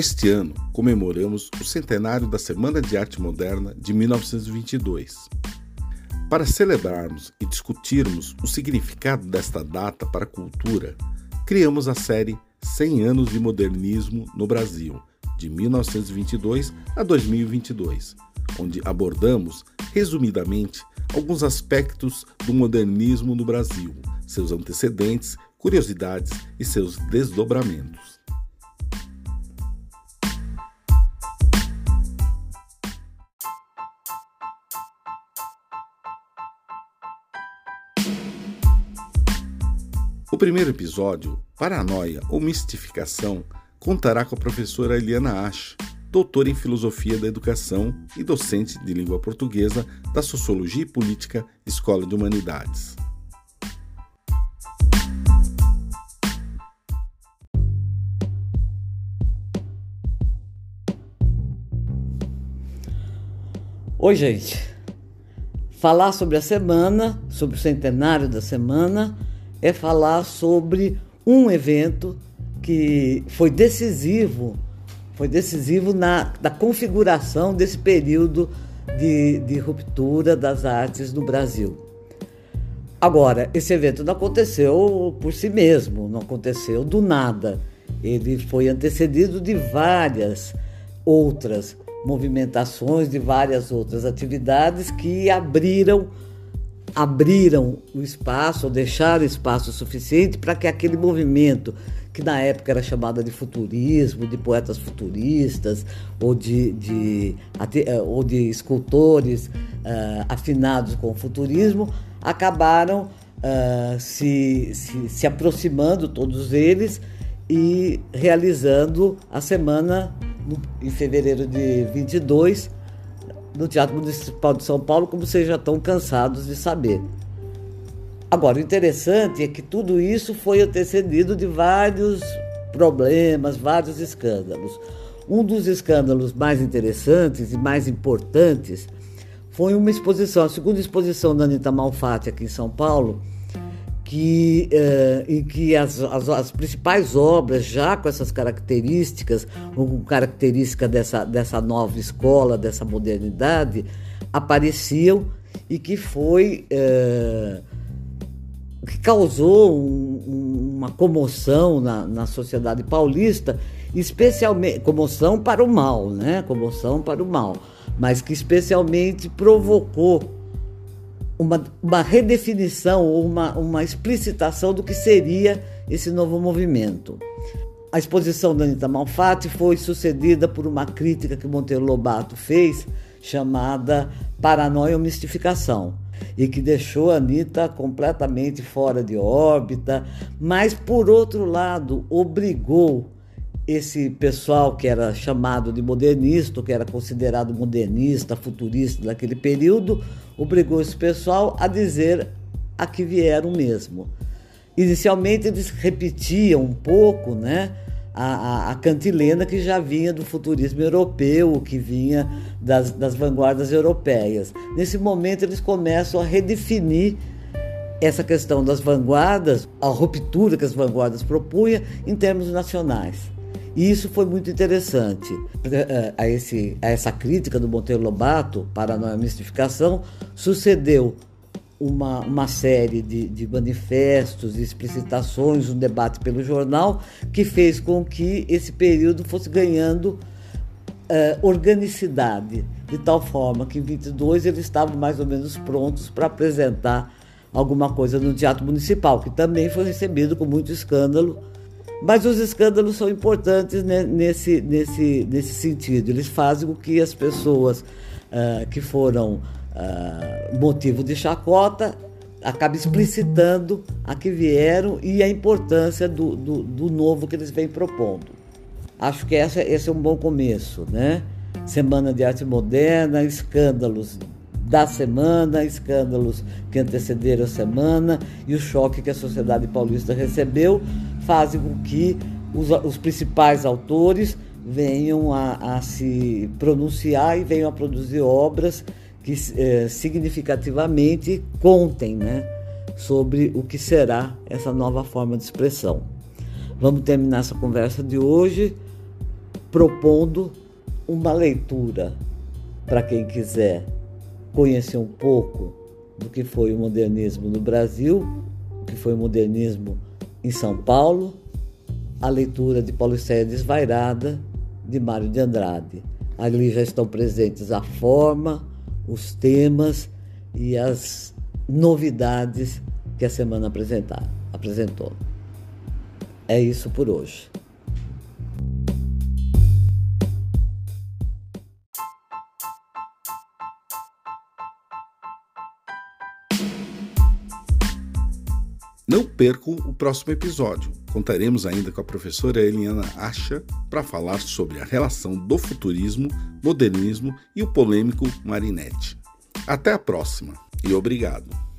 Este ano comemoramos o centenário da Semana de Arte Moderna de 1922. Para celebrarmos e discutirmos o significado desta data para a cultura, criamos a série 100 anos de modernismo no Brasil, de 1922 a 2022, onde abordamos, resumidamente, alguns aspectos do modernismo no Brasil, seus antecedentes, curiosidades e seus desdobramentos. O primeiro episódio, Paranoia ou Mistificação, contará com a professora Eliana Ash, doutora em Filosofia da Educação e docente de língua portuguesa da Sociologia e Política Escola de Humanidades. Oi, gente. Falar sobre a semana, sobre o centenário da semana, é falar sobre um evento que foi decisivo, foi decisivo na, na configuração desse período de, de ruptura das artes no Brasil. Agora, esse evento não aconteceu por si mesmo, não aconteceu do nada. Ele foi antecedido de várias outras movimentações, de várias outras atividades que abriram abriram o espaço, ou deixaram espaço suficiente para que aquele movimento, que na época era chamado de futurismo, de poetas futuristas, ou de, de, eh, ou de escultores uh, afinados com o futurismo, acabaram uh, se, se, se aproximando, todos eles, e realizando a semana, em fevereiro de 22, no Teatro Municipal de São Paulo, como vocês já estão cansados de saber. Agora, o interessante é que tudo isso foi antecedido de vários problemas, vários escândalos. Um dos escândalos mais interessantes e mais importantes foi uma exposição, a segunda exposição da Anitta Malfatti aqui em São Paulo, que, uh, em que as, as, as, principais obras, já com essas características, com característica dessa, dessa nova escola, dessa modernidade, apareciam e que foi. Uh, que causou um, uma comoção na, na sociedade paulista, especialmente comoção para o mal, né? Comoção para o mal, mas que especialmente provocou uma, uma redefinição ou uma, uma explicitação do que seria esse novo movimento. A exposição da Anitta Malfatti foi sucedida por uma crítica que Monteiro Lobato fez, chamada Paranoia ou Mistificação, e que deixou a Anitta completamente fora de órbita, mas, por outro lado, obrigou esse pessoal que era chamado de modernista, que era considerado modernista, futurista naquele período, obrigou esse pessoal a dizer a que vieram mesmo. Inicialmente eles repetiam um pouco, né? A, a, a, cantilena que já vinha do futurismo europeu, que vinha das, das vanguardas europeias. Nesse momento, eles começam a redefinir essa questão das vanguardas, a ruptura que as vanguardas propunham em termos nacionais. E isso foi muito interessante. Eh, a, esse, a essa crítica do Monteiro Lobato, Paranoia Mistificação, sucedeu uma, uma série de, de manifestos, de explicitações, um debate pelo jornal, que fez com que esse período fosse ganhando uh, organicidade, de tal forma que em 22 eles estavam mais ou menos prontos para apresentar alguma coisa no Teatro Municipal, que também foi recebido com muito escândalo mas os escândalos são importantes nesse, nesse, nesse sentido. Eles fazem com que as pessoas uh, que foram uh, motivo de chacota acabem explicitando a que vieram e a importância do, do, do novo que eles vêm propondo. Acho que essa, esse é um bom começo, né? Semana de Arte Moderna, escândalos da semana, escândalos que antecederam a semana e o choque que a sociedade paulista recebeu fazem com que os, os principais autores venham a, a, se pronunciar e venham a produzir obras que eh, significativamente contem né, sobre o que será essa nova forma de expressão. Vamos terminar essa conversa de hoje propondo uma leitura para quem quiser conhecer um pouco do que foi o modernismo no Brasil, o que foi o modernismo em São Paulo, a leitura de Paulicéia Desvairada, de Mário de Andrade. Ali já estão presentes a forma, os temas e as novidades que a semana apresentou. É isso por hoje. Não percam o próximo episódio. Contaremos ainda com a professora Eliana Acha para falar sobre a relação do futurismo, modernismo e o polêmico Marinette. Até a próxima e obrigado.